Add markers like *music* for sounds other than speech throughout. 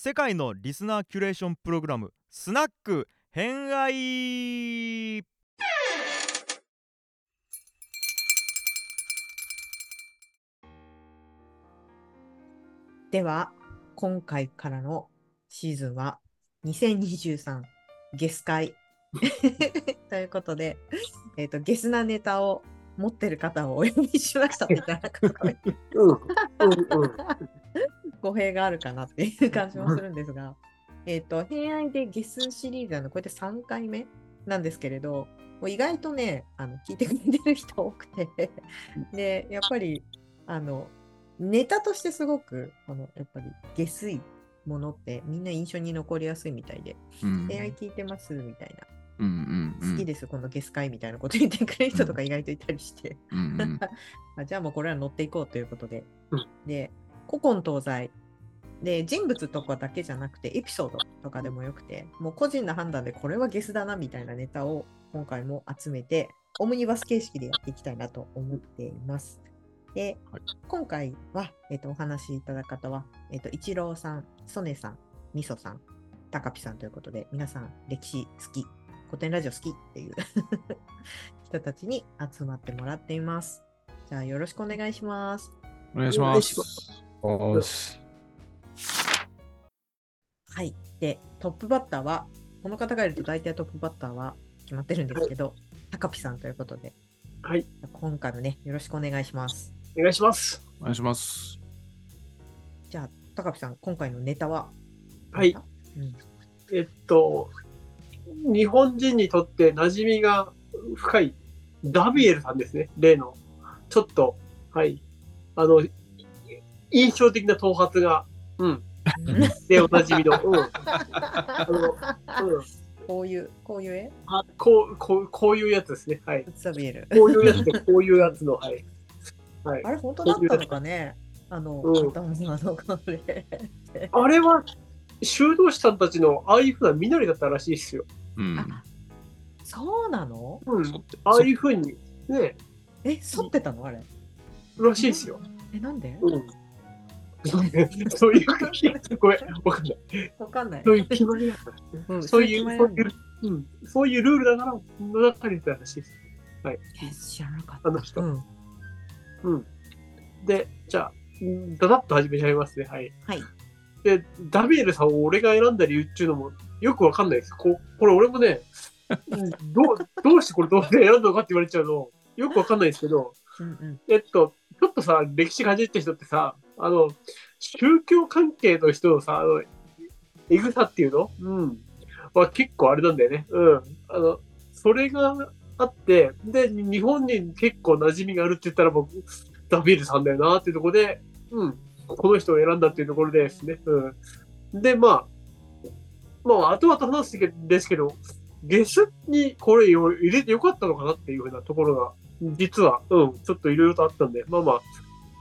世界のリスナーキュレーションプログラムスナック偏愛。では、今回からのシーズンは2023ゲス会。*laughs* ということで、えっ、と、ゲスなネタを持ってる方をお呼びしました。みたいな。*laughs* 語弊があるかなっていう感じもするんですが、えっと、平安でゲスシリーズあの、こうやって3回目なんですけれど、もう意外とね、あの聞いてくれてる人多くて、で、やっぱり、あの、ネタとしてすごく、この、やっぱり、下水ものってみんな印象に残りやすいみたいで、うん。恋愛聞いてますみたいな、うんうんうん。好きです、このゲス会みたいなこと言ってくれる人とか意外といたりして、うんうん。*laughs* あじゃあもうこれは乗っていこうということで。うん。で、古今東西。で、人物とかだけじゃなくて、エピソードとかでもよくて、もう個人の判断でこれはゲスだなみたいなネタを今回も集めて、オムニバス形式でやっていきたいなと思っています。で、はい今回は、えっとお話しいただく方は、えっと一郎さん、ソネさん、みそさん、たかぴさんということで、皆さん歴史好き、古典ラジオ好きっていう *laughs* 人たちに集まってもらっています。じゃあよろしくお願いします。お願いします。はい。で、トップバッターは、この方がいると大体トップバッターは決まってるんですけど、たかぴさんということで、はい。今回もね、よろしくお願いします。お願いします。お願いします。じゃあ、たかぴさん、今回のネタは？はい。うん、えっと、日本人にとって馴染みが深いダビエルさんですね。例の。ちょっと、はい。あの、印象的な頭髪が、うん。で、おなじみの。うん。*laughs* あの、うん。こういう、こういう絵？あこう、こう、こういうやつですね。はい。ザビエル。こういうやつで、こういうやつの、はい。はい。あれ、本当だったのかね？あの、うん。あれは、修道士さんたちのああいうふうな身なりだったらしいですよ。うん。あそうなの？うん。ああいうふうに、ね、え、剃ってたのあれ？らしいですよ。え、なんで？うん。そういう、ごめん、わかんない。わかんない。そういう決まりだから。うんそういう、そういう、うん、そういうルールだから、物語りたらしいです。え知らなかった。あの人。うん。うん。で、じゃあ、うんだだっと始めちゃいますね。はい。はい。で、ダビエルさんを俺が選んだ理由っていうのもよくわかんないです。ここれ俺もね、う *laughs* んどう、どうしてこれどうして選んだのかって言われちゃうの、よくわかんないですけど、うんうん。えっと、ちょっとさ、歴史かじった人ってさ、あの、宗教関係の人のさ、あの、えぐさっていうの？うん。は結構あれなんだよね。うん。あの、それがあって、で、日本に結構馴染みがあるって言ったら僕、ダビエルさんだよなっていうところで、うん。この人を選んだっていうところでですね。うん。で、まあ、まあ、後々話すんですけど、ゲスにこれを入れてよかったのかなっていうふうなところが、実は、うん、ちょっといろいろとあったんで、まあまあ、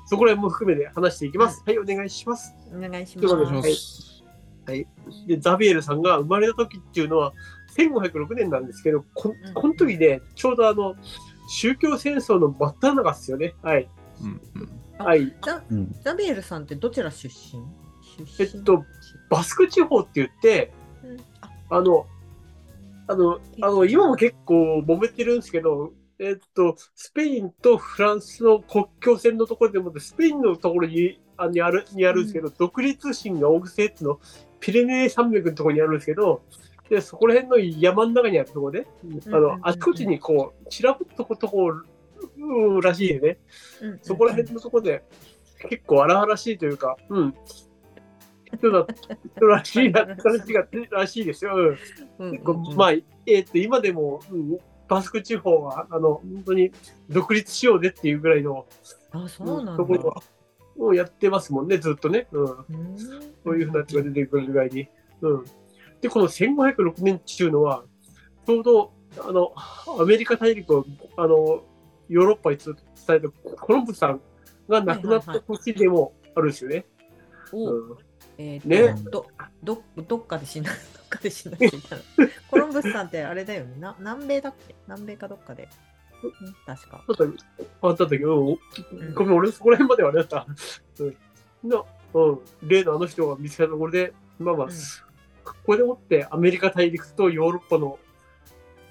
そこら辺も含めて話していきます。はい、お願いします。お願いします。いします。で、ザビエルさんが生まれた時っていうのは、1506年なんですけど、こうんこの時ね、ちょうどあの、宗教戦争の真っ只中ですよね。はい。うんうん。はい。ザうんザビエルさんってどちら出身？出身？えっと、バスク地方って言って、うんああの、あの、あの、今も結構揉めてるんですけど、えっと、スペインとフランスの国境線のところでもスペインのところにあにあるにあるんですけど、独立心が旺盛っていうの、ピレネー山脈のところにあるんですけど、で、そこら辺の山の中にあるところで、あうんうんうんの、あちこちにこう、散らぶとことこらしいよね。うんうんそこら辺のところで、結構荒々しいというか、うん。人だ、人らしい *laughs* らしいがらしいですよ。うんうんうん結構、まあ、えっ、と、今でも、うん、バスク地方は、あの、本当に独立しようぜっていうぐらいの、あ、そうなんだ。ところをやってますもんね、ずっとね。うん。うんそういうふうなやつが出てくるぐらいに。うん。で、この1506年っていうのは、ちょうど、あの、アメリカ大陸を、あの、ヨーロッパに伝えたコロンブスさんが亡くなった年でもあるんですよね。おうんえーとねどどどっかで死などっかで死なっていたの。コロンブスさんってあれだよね。な南米だっけ？南米かどっかで、うん確か。ちょっとたんだけど、ん。ごめん、俺そこら辺まではあれだった。うん、のうん、例のあの人が見つけたところで、まあまあ、うん。ここでもってアメリカ大陸とヨーロッパの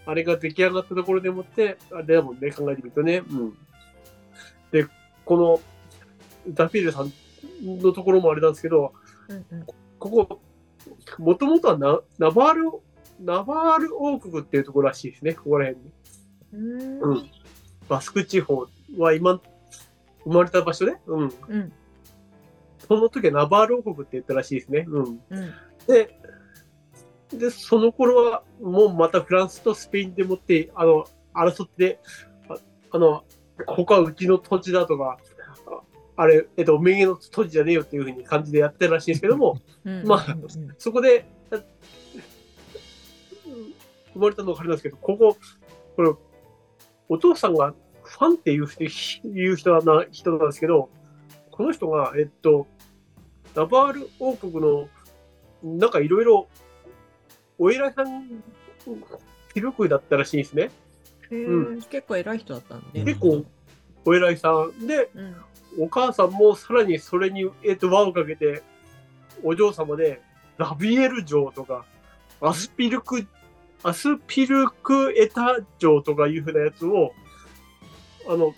あれが出来上がったところでもって、あれだもんね、考えてみるとね。うん。で、このダフィールさんのところもあれなんですけど、うんうん。ここ、もともとはナナバール、ナバール王国っていうところらしいですね、ここら辺に。うーんうんバスク地方は今、生まれた場所で、うん。うんその時はナバール王国って言ったらしいですね。うん。うんで、で、その頃は、もうまたフランスとスペインでもって、あの、争って、ああの、ここはうちの土地だとか、ああれ、えっと、名義の土地じゃねえよっていうふうに感じでやってるらしいんですけども、うん。まあそこで、あ生まれたのがあれなんですけど、ここ、これ、お父さんがファンっていう人いう人な人なんですけど、この人が、えっと、ナバール王国の、なんかいろいろ、お偉いさん、記録だったらしいんですね。う結構偉い人だったんで。結構お偉いさんで、うんお母さんもさらにそれに、えっと、輪をかけて、お嬢様で、ラビエル城とか、アスピルク、アスピルクエタ城とかいうふうなやつを、あの、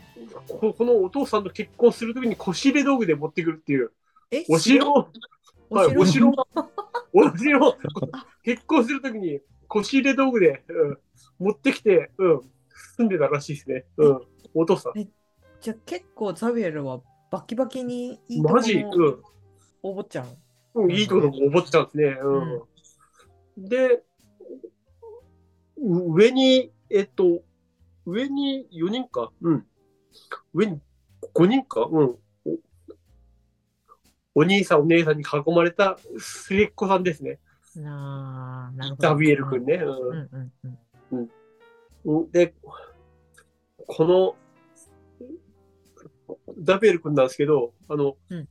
ここのお父さんと結婚するときに腰入れ道具で持ってくるっていう、えお城。を、はい、お城。を、*laughs* お城。結婚するときに腰入れ道具で、うん、持ってきて、うん、住んでたらしいですね。うん、お父さん。じゃあ結構ザビエルはバキバキにいいとこマジ、うん。ろお坊ちゃん？うん、いいところも覚えてたんですね。うん。で、う上に、えっと、上に4人か？うん。上に5人か？うん。おお兄さん、お姉さんに囲まれた末っ子さんですね。なあ、なるほど。ダビエル君ね。ううんうんうん。うんで、この、ダビエル君なんですけど、あの、うん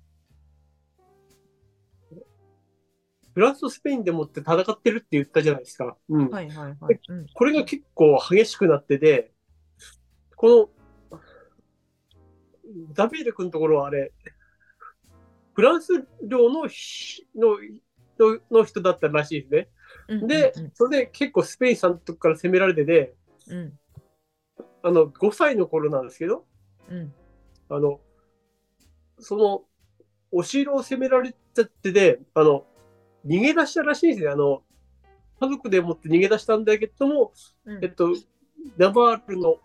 フランスとスペインでもって戦ってるって言ったじゃないですか。うん。はいはいはい。うんこれが結構激しくなってて、この、ダビエル君のところはあれ、フランス領のひののの人だったらしいですね。うんでうん、それで結構スペインさんのとこから攻められてて、うんあの、5歳の頃なんですけど、うんあの、その、お城を攻められちゃってて、あの、逃げ出したらしいんですね。あの、家族でもって逃げ出したんだけども、うんえっと、ナバールの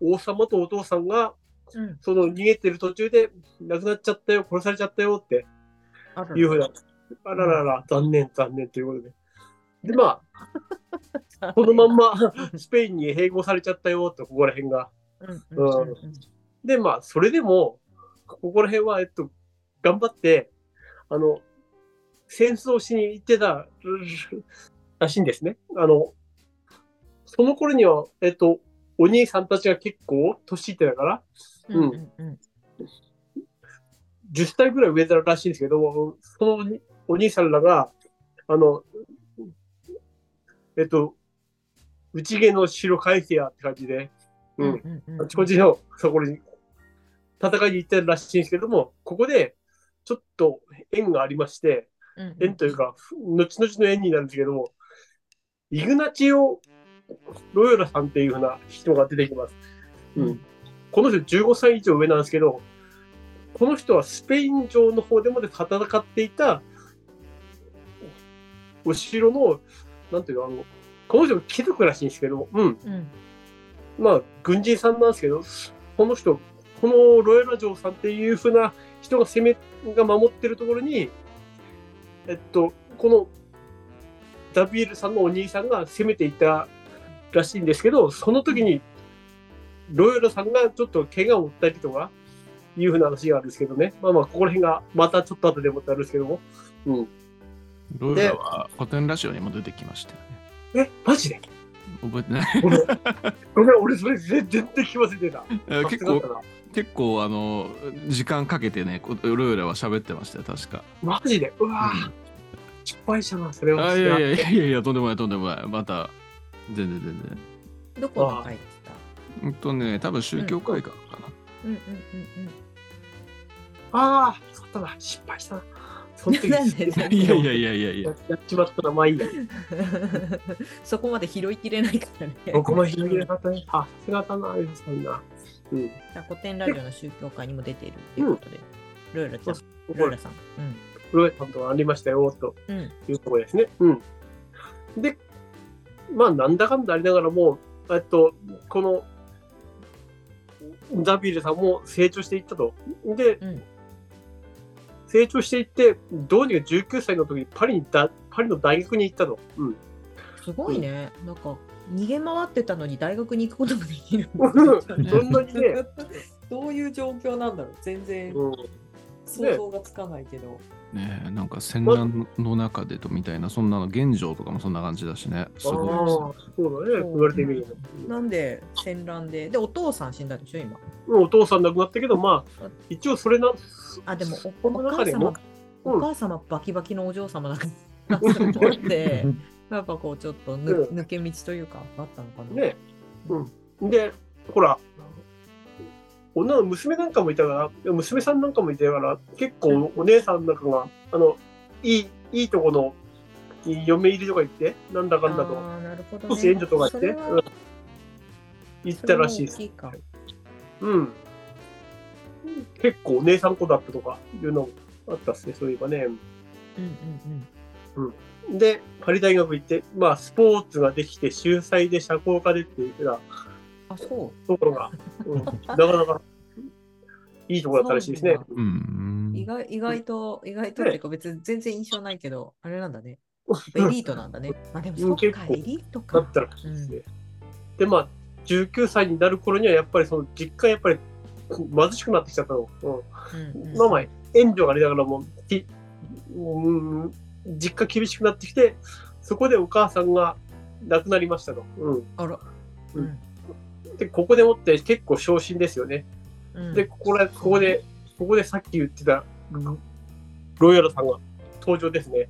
王様とお父さんが、うんその逃げてる途中で亡くなっちゃったよ、殺されちゃったよっていうふうな、あららら、残念、残念ということで。で、まあ、*laughs* このまんまスペインに併合されちゃったよって、ここら辺が。うんで、まあ、それでも、ここら辺は、えっと、頑張って、あの、戦争しに行ってたらしいんですね。あの、その頃には、えっと、お兄さんたちが結構年いってたから、うんうんうん。10歳ぐらい上だらしいんですけど、そのお兄さんらが、あの、えっと、内毛の城返せやって感じで、うん、あちこちのところに戦いに行ってるらしいんですけども、ここでちょっと縁がありまして、うんうん。縁というか、後々の縁になるんですけども、イグナチオ・ロヨラさんっていうふうな人が出てきます。うん、この人15歳以上上なんですけど、この人はスペイン城の方でもで戦っていたお城の、なんていうの、あの、この人貴族らしいんですけど、うん、うん。まあ、軍人さんなんですけど、この人、このロエラ城さんっていうふうな人が攻め、が守ってるところに、えっと、このダビエルさんのお兄さんが攻めていたらしいんですけど、その時に、ロエラさんがちょっと怪我を負ったりとか、いうふうな話があるんですけどね。まあまあ、ここら辺がまたちょっと後でもってあるんですけども。うん。ロイラは古典ラジオにも出てきましたよね。え、マジで？覚えてない俺、ごめん、俺それ全然聞き忘れてた。*laughs* え結構結構あの時間かけてねこロイラは喋ってましたよ確か。マジで？うわぁ、失敗したな、それは。あいやいやいやいやいやとんでもないとんでもないまた全然全然。どこの回でしたうんとね多分宗教改革かな。うんうんうんああ、そうだな、失敗したな。そいやいやいやいやいやややっちまったな、まあいいや。*laughs* そこまで拾いきれないからね。僕も広げなかったね。さすがだな、エルさんな。うん。古典ラジオの宗教会にも出ているということで、ルーラちゃん、これルーラ、さん。プロエさんとはありましたよ、とうん。うん。いうところですね。うん。で、まあ、なんだかんだありながらも、えっと、この、ザビールさんも成長していったと。で、うん成長していって、どうにか19歳の時にパリにだ、パリの大学に行ったと。うん。すごいね。なんか、逃げ回ってたのに大学に行くことができる。そんなにね。*laughs* どういう状況なんだろう全然うん、想像がつかないけど。ねえなんか戦乱の中でとみたいなそんなの現状とかもそんな感じだしねすああ、ごいそうだね。言われてみると。なんで戦乱で、で、お父さん死んだでしょ、今？うんお父さん亡くなったけど、まあ、一応それな、あ、でもお、お母様、うんお母様バキバキのお嬢様だから、*laughs* そこで、やっぱこう、ちょっと抜け道というか、あったのかな。ね。うん。で、ほら、女の娘なんかもいたから、娘さんなんかもいたから、結構お姉さんなんかが、あの、いい、いいとこの嫁入りとか行って、なんだかんだと、少し援助とか言って、うん行ったらしいですいか。うん。結構お姉さん子だったとかいうのあったっすね、そういえばね。うんうんうん。で、パリ大学行って、まあ、スポーツができて、秀才で社交家でっていうようなあ、そう。ところが、うん、なかなかいいところだったらしいですね。意外意外と、意外とっていうか別に全然印象ないけど、あれなんだね。*laughs* エリートなんだね。まあでもそっか、エリートだかっ。たらしいですね。で、まあ、19歳になる頃には、やっぱりその実家やっぱり貧しくなってきちゃったの。うんうんうんまあまあ、援助がありながらも、きうん、実家厳しくなってきて、そこでお母さんが亡くなりましたと。うあら。ううんん、で、ここでもって結構昇進ですよね。うんで、ここらここで、ここでさっき言ってたロロイヤルさんが登場ですね。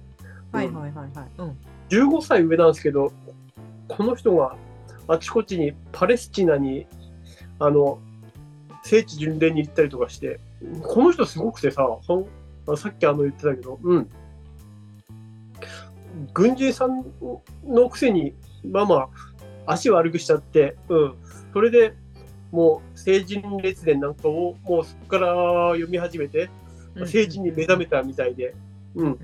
はいはいはいはい。うん。15歳上なんですけど、この人があちこちにパレスチナに、あの、聖地巡礼に行ったりとかして、この人すごくてさ、ほんあさっきあの言ってたけど、うん。軍人さんのくせに、まあまあ、足悪くしちゃって、うん。それでもう成人列伝なんかをもうそこから読み始めて、成人に目覚めたみたいで、うん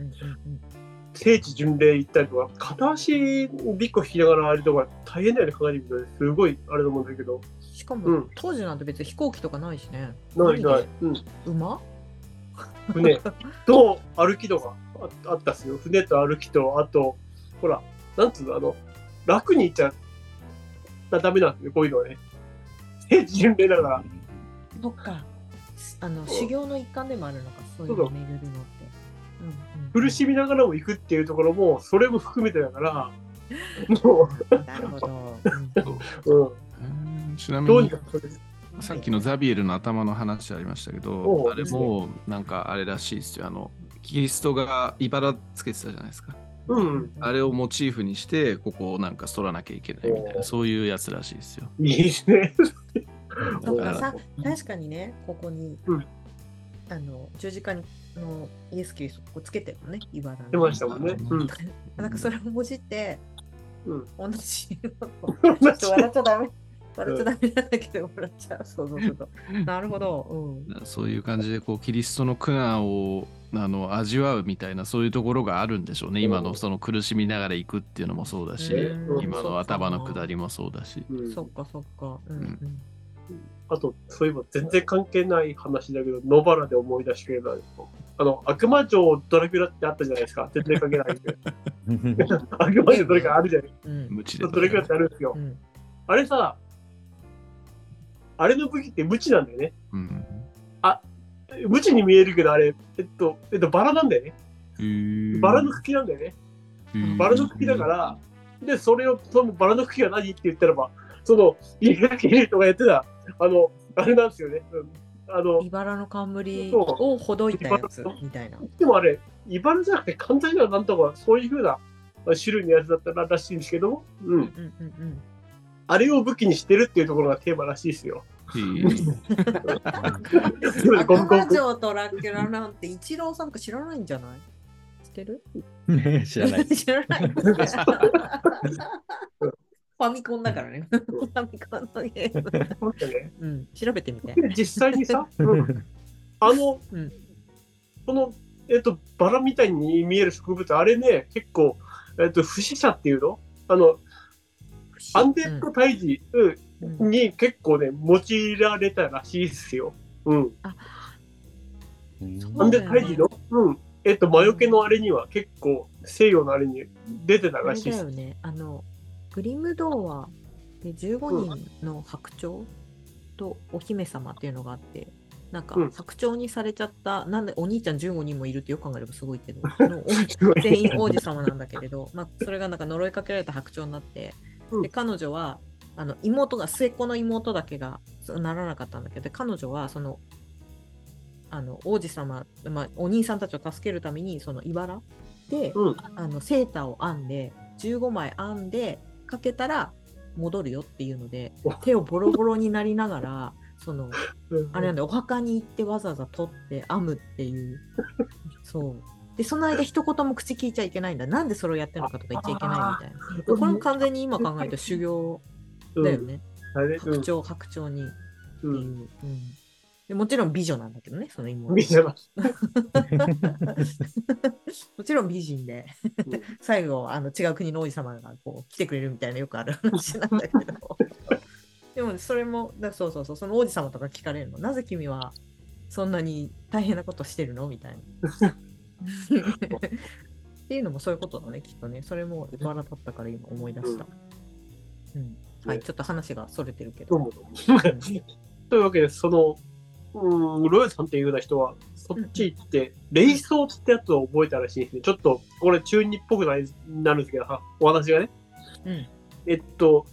聖地巡礼行ったりとか、片足びっこ引きながらあれとか大変だよね、考えてみると。すごいあれだと思うんだけど。しかも、うん当時なんて別に飛行機とかないしね。ないない。うん。馬？船と歩きとかああったっすよ。船と歩きと、あと、ほら、なんつうの、あの、楽に行っちゃダメなんですよ、こういうのはね。聖地巡礼だから。そっか。あの、修行の一環でもあるのか、そういうのを巡るのって。うんうん苦しみながらも行くっていうところも、それも含めてだから、もなるほど。う、うん。うんちなみどうにさっきのザビエルの頭の話ありましたけおどうあれもなんかあれらしいですよあのキリストが茨つけてたじゃないですかうん。あれをモチーフにしてここをなんか取らなきゃいけないみたいなそういうやつらしいですよいいですね。だからさ、確かにね、ここに、うんあの十字架にのイエス・キリストをつけてるのね、茨の。出ましたもんね。うん。なんかそれをもじって、うん同じ *laughs* ちょっと笑っちゃダメ。笑っちゃダメなんだけど、笑っちゃう。そうそうそう。なるほど。うん。そういう感じでこうキリストの苦難をあの味わうみたいなそういうところがあるんでしょうね今のその苦しみながら行くっていうのもそうだしうん今の頭の下りもそうだしうんそっかそっか。うんうん。あと、そういえば全然関係ない話だけど、野原で思い出してくれたあの、悪魔城ドラキュラってあったじゃないですか。全然関係ないけど。*laughs* 悪魔城ドラキュラあるじゃないうん無知でドラキュラってあるんですよう。ん。あれさ、あれの武器って無知なんだよね。うん無知に見えるけど、あれ、えっと、えっと、バラなんだよね。バラの茎なんだよね。バラの茎だから、で、それを、そのバラの茎が何って言ったらば、その、家がきれいとかやってた、あの、あれなんですよね。うんあの、茨の冠そうをほどいたやつみたいな。でもあれ、茨じゃなくて関西ではなんとかそういうふうな種類のやつだったららしいんですけど、うん。うんうんうん。あれを武器にしてるっていうところがテーマらしいですよ。へーゴムゴム悪魔城とラッキュラなんて一郎さんか知らないんじゃない？ってる？知らないです。知らない。ファミコンだからね。ファミコンのゲーム。うん、調べてみて。で実際にさ、う *laughs* んあの、うんこの、えっと、バラみたいに見える植物、あれね、結構、えっと、不死者っていうの？あの、アンデッドに結構ね、用いられたらしいですよ。うん。アンデッド退治の、うん。えっと、魔除けのあれには結構、西洋のあれに出てたらしいです。だよね。あの、グリム童話で15人の白鳥とお姫様っていうのがあって、なんかうん白鳥にされちゃった、なんでお兄ちゃん15人もいるってよく考えればすごいけど、*laughs* の全員王子様なんだけれど、まあ、それがなんか呪いかけられた白鳥になって、うんで彼女はあの妹が末っ子の妹だけがならなかったんだけどで彼女はそのあの王子様、まあ、お兄さんたちを助けるためにその茨で、うん。あのセーターを編んで15枚編んでかけたら戻るよっていうのでお手をボロボロになりながらそのうんあれなんでお墓に行ってわざわざ取って編むっていう。そうでその間一言も口聞いちゃいけないんだ。なんでそれをやってるのかとか言っちゃいけないみたいな。これも完全に今考えると修行うん。だよね、あれ白鳥白鳥に。ってう。いう、うん。んでもちろん美女なんだけどねその妹。みんながもちろん美人で。うん、最後あの違う国の王子様がこう来てくれるみたいなよくある話なんだけど。*laughs* でもそれもだそうそうそうその王子様とか聞かれるの。なぜ君はそんなに大変なことしてるの？みたいな。*laughs* っていうのもそういうことだねきっとねそれもバラだったから今思い出した。うんはい、ねちょっと話がそれてるけど。どう。*laughs* というわけで、その、うん、ロイさんっていうような人は、そっち行って、霊装ってやつを覚えたらしいですね。ちょっと、これ中二っぽくなるんですけど、はお話がね。うんえっと、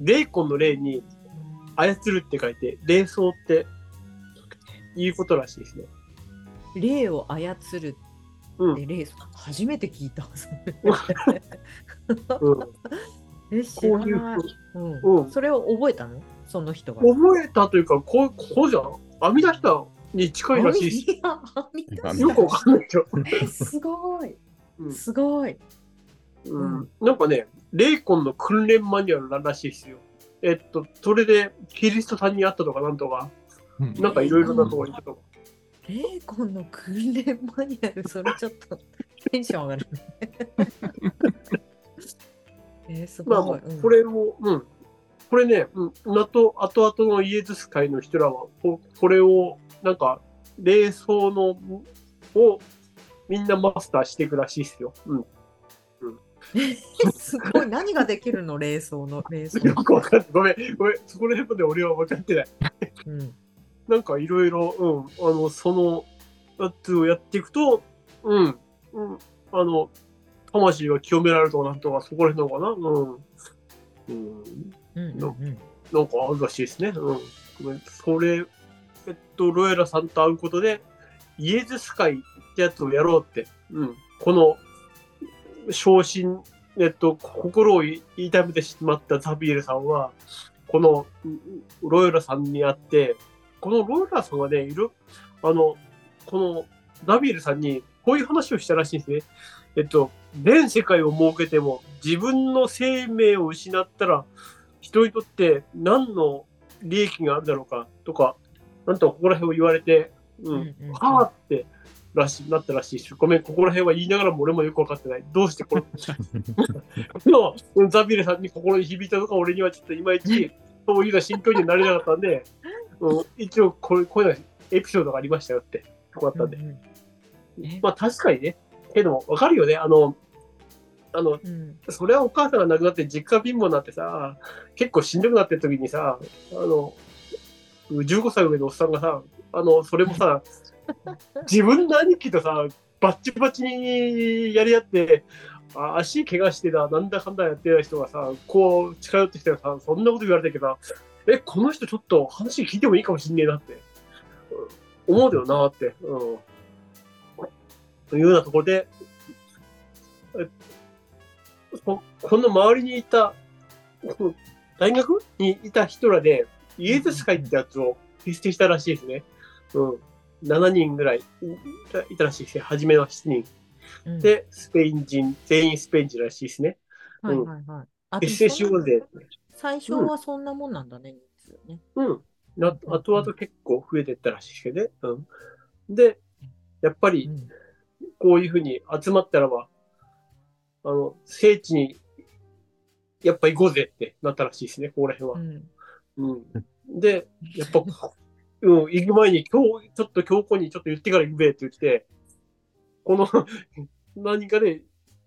霊魂の霊に操るって書いて、霊装っていうことらしいですね。霊を操るうん。って霊、初めて聞いた。それ。うん、*laughs* え知らない、うん。うん。それを覚えたの？その人が。覚えたというか、こう、こうじゃん。編み出したに近いらしいし。よくわかんないけど。たすごい。うん。すごい。うん、なんかね、霊魂の訓練マニュアルらしいですよ。えっと、それでキリストさんに会ったとかなんとか、うん。なんかいろいろなところに行ったとか。霊魂の訓練マニュアル、それちょっとテンション上がるね。*laughs* えー、すまあ、ごい。うんこれを、うん。これね、うん、後々のイエズス会の人らは、ここれを、なんか、霊装の、を、みんなマスターしていくらしいですよ。うん。*laughs* すごい。何ができるの？霊装の霊装。よくわかんない。ごめん、ごめん。そこら辺まで俺は分かってない。うん。なんかいろいろ、うん、あの、そのやつをやっていくと、うん、うん、あの、魂が清められるとかなんとか、そこら辺なのかな、うん。うん、うんうんのうんなんかあるらしいですね。うん。ごめんそれ、えっと、ロエラさんと会うことで、イエズス会ってやつをやろうって、うん。この、昇進、えっと、心を痛めてしまったザビエルさんは、このうんロエラさんに会って、このロエラさんがね、いる、あの、このザビエルさんにこういう話をしたらしいんですね。えっと、全世界を設けても自分の生命を失ったら人にとって何の利益があるだろうかとか、なんとかここら辺を言われて、うん、うんうんはあってらしなったらしいし、ごめん、ここら辺は言いながらも俺もよく分かってない。どうしてこれ、*laughs* ザビエルさんに心に響いたのか、俺にはちょっといまいち、そういうの心境にはなれなかったんで、*laughs* うん、一応こうこういうのエピソードがありましたよって、こうだったんで。うんえ？まあ確かにね、けども、分かるよね、あの、あの、うん。それはお母さんが亡くなって実家貧乏になってさ、結構しんどくなってる時にさ、あの、15歳上のおっさんがさ、あの、それもさ、*laughs* 自分の兄貴とさ、バッチバチにやり合って、あ足怪我してた、なんだかんだやってた人がさ、こう近寄ってきたらさ、そんなこと言われたけど、え、この人ちょっと話聞いてもいいかもしんねえなって、うん思うだよなって。うん。というようなところで、ここの周りにいた、大学にいた人らで、イエズス会ってやつを結成したらしいですね。うん。7人ぐらいいたらしいですね。初めは7人。うん、で、スペイン人、全員スペイン人らしいですね。はいはいはい。あ結成しようぜ。最初はそんなもんなんだね、人数ね。うん。な後々結構増えてったらしいですけどね。うん。で、やっぱりうんこういうふうに集まったらば、あの、聖地にやっぱ行こうぜってなったらしいですね、ここら辺は。うんうん。で、やっぱ、*laughs* うん、行く前に、今日、ちょっと強固にちょっと言ってから行くべって言って、この、*laughs* 何かで、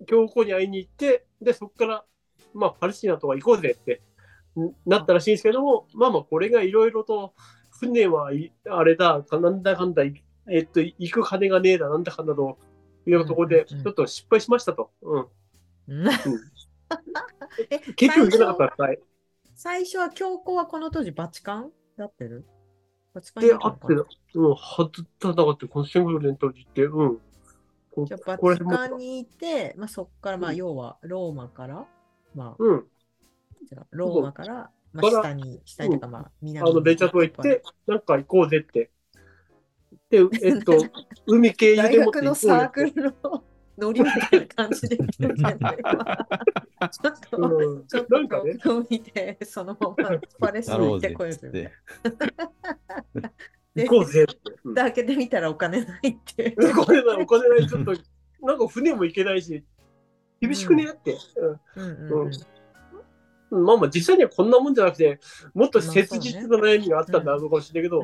強固に会いに行って、で、そこから、まあ、パレスチナとか行こうぜってんなったらしいんですけども、まあまあ、これがいろいろと、船はいあれだ、なんだかんだ、えっと、行く金がねえだ、なんだかんだと、いうところで、ちょっと失敗しましたと。うん。うん *laughs* え結局行けなかったら、はい。最初は教皇はこの当時バチカンだってる？バチカンで、あって、うん、外ったなかった、この1500年当時って、うん。こじゃバチカンにいて、まあ、そこからまあうん要はローマから、まあ、うん。ローマから、まあ、下に、下にとかまあ南あの、ベンチャ行って、なんか行こうぜって。で、えっと、*laughs* 海系大でもって行こうぜ学のサーク。ルのノリみたいな感じで言ってるけど、今ちょっと、うんちょっなんかね、とを見て、そのままパレスに行ってこようぜ。行こうぜって。うん蓋開けてみたらお金ないって。*laughs* お金ない、お金ない、ちょっと、なんか船も行けないし、厳しくね？って。うんうんううんんうん。まあまあ、実際にはこんなもんじゃなくて、もっと切実な悩みがあったんだろうかもしれないけど、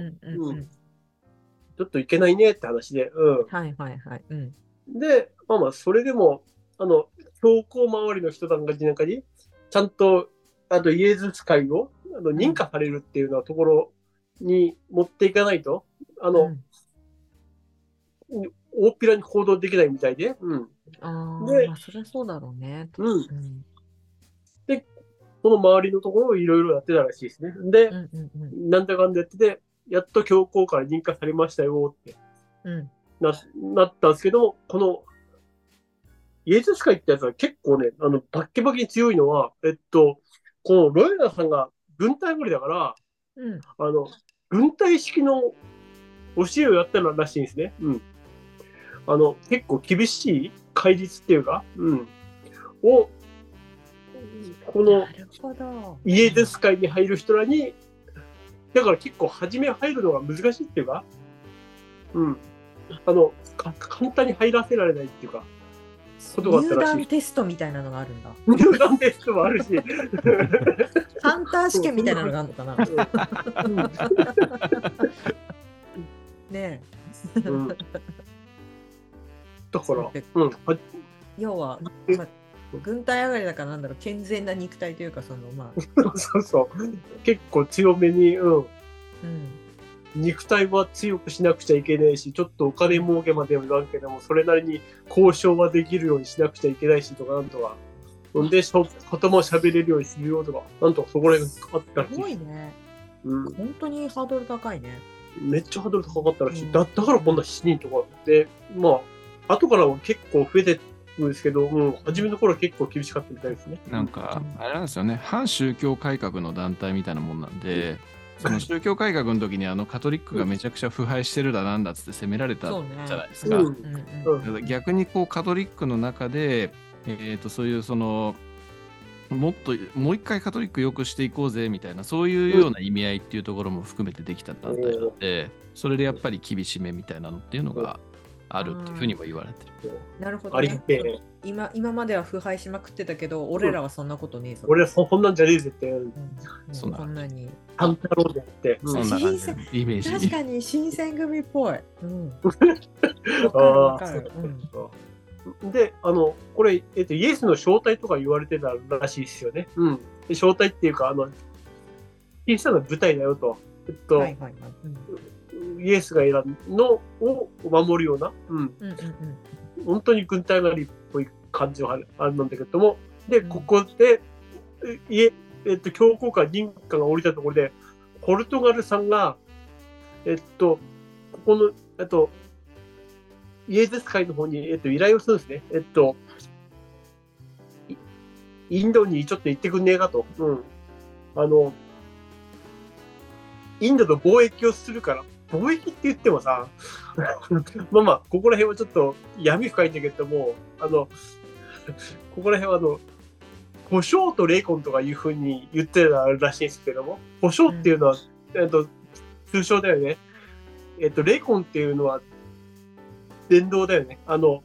ちょっと行けないねって話で。うん。はいはいはい。うんで、まあまあ、それでも、あの、教皇周りの人なんかなんかに、ちゃんと、あとイエズス会をあの認可されるっていうようなところに持っていかないと、あの、うん大っぴらに行動できないみたいで、うん。あであ、まあそりゃそうだろうね。うん。うんその周りのところをいろいろやってたらしいですね。でう、んうんうんなんだかんだやってて、やっと教皇から認可されましたよってうんななったんですけども、この、イエズス会ってやつは結構ね、あの、バッケバキに強いのは、えっと、このロイヤルさんが軍隊ぶりだから、うんあの、軍隊式の教えをやったらしいんですね。うん。あの、結構厳しい戒律っていうか、うん。を、このなるほど。イエズス会に入る人らに、だから結構初め入るのが難しいっていうか、うん。あの、か簡単に入らせられないっていうか、ことがあった入らしい。団テストみたいなのがあるんだ。入団テストもあるし、ハンター試験みたいなのがあるのかな？*laughs* ねえ。うん。だから、うん、は要は、え？まあ、軍隊上がりだからなんだろう、健全な肉体というか、そのまあ、*laughs* そうそう、結構強めに、うん、うん、肉体は強くしなくちゃいけないし、ちょっとお金儲けまでは言わんけども、それなりに交渉はできるようにしなくちゃいけないしとか、なんとか。ほんで、しょ言葉を喋れるようにするよとか、なんとかそこら辺があったらしすごい。いね。うん、本当にハードル高いね。めっちゃハードル高かったらしい。うんだだからこんな7人とかで、まあ、後からは結構増えてるんですけど、うん、初めの頃は結構厳しかったみたいですね。なんか、あれなんですよね、反宗教改革の団体みたいなもんなんで、その宗教改革の時にあのカトリックがめちゃくちゃ腐敗してるだなんだっつって責められたそうねじゃないですか。うんうんうんうんだから逆にこうカトリックの中で、えー、とそういうそのもっともう一回カトリック良くしていこうぜみたいなそういうような意味合いっていうところも含めてできた団体なので、それでやっぱり厳しめみたいなのっていうのがあるっていうふうにも言われてる。なるほど、ありね。今。今までは腐敗しまくってたけど、俺らはそんなことねえぞ。俺はそこんなんじゃねえぜって、うんそんなこんなに。半太郎でって。うんそんな感じイメージに。確かに新選組っぽい。うん。*laughs* わかるああわかる。そうんで、あの、これ、えっと、イエスの正体とか言われてたらしいですよね。うん。で正体っていうか、あの、小さな舞台だよと。えっと、はいはいはい。うんイエスが選んのを守るような、うん、うんうん本当に軍隊上がりっぽい感じはあるあるんだけども、で、うんここで、えいえ、えっと、教皇から認可が降りたところで、ポルトガルさんが、えっと、ここの、えっと、イエズス会の方に、えっと、依頼をするんですね。えっと、いインドにちょっと行ってくんねえかと。うん。あの、インドと貿易をするから、貿易って言ってもさ、*laughs* まあまあ、ここら辺はちょっと闇深いんだけども、あの、ここら辺はあの、胡椒とレイコンとかいうふうに言ってたらしいんですけども、胡椒っていうのは、えっと、通称だよね。えっと、レイコンっていうのは、電動だよね。あの、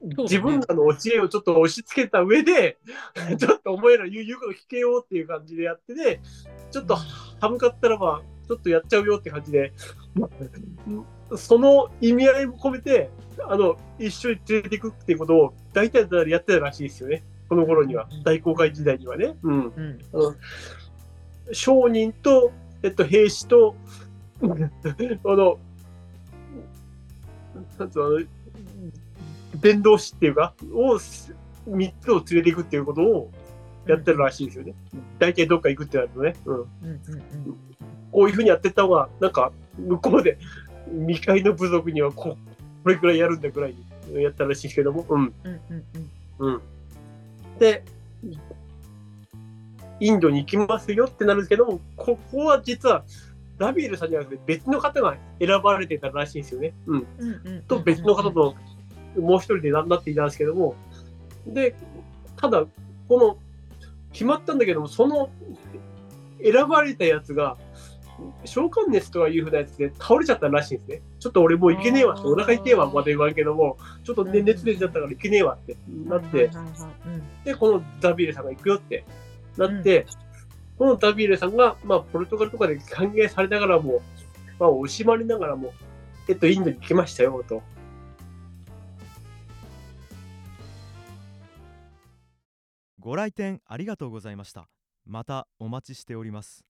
ね自分らの教えをちょっと押し付けた上で、ちょっとお前ら言う言うこと聞けようっていう感じでやってて、ちょっと歯向かったらば、ちょっとやっちゃうよって感じで、その意味合いも込めて、あの、一緒に連れていくっていうことを、大体やってたらしいですよね。この頃には。大航海時代にはね。うん。うんあの商人と、えっと、兵士と、*laughs* あの、なんつ伝道師っていうか、を、3つを連れていくっていうことをやってるらしいですよね。大体どっか行くってなるとね。うん。こういうふうにやってった方が、なんか、向こうで、未開の部族にはこ、これくらいやるんだくらいやったらしいですけども。うん。うんうんうんうん。で、インドに行きますよってなるんですけども、ここは実は、ダビエルさんじゃなくて別の方が選ばれてたらしいんですよね。うん。うんうんうんと別の方ともう一人でなっていたんですけども、で、ただ、この、決まったんだけども、その選ばれたやつが、召喚熱とかいうふうなやつで倒れちゃったらしいんですね。ちょっと俺もういけねえわって、お腹痛えわまで言わんけども、ちょっとね熱出ちゃったからいけねえわってなって、で、このダビエルさんが行くよってなって、このダビエルさんが、まあ、ポルトガルとかで歓迎されながらも、まあ、惜しまれながらも、えっと、インドに行きましたよ、と。ご来店ありがとうございましたまたお待ちしております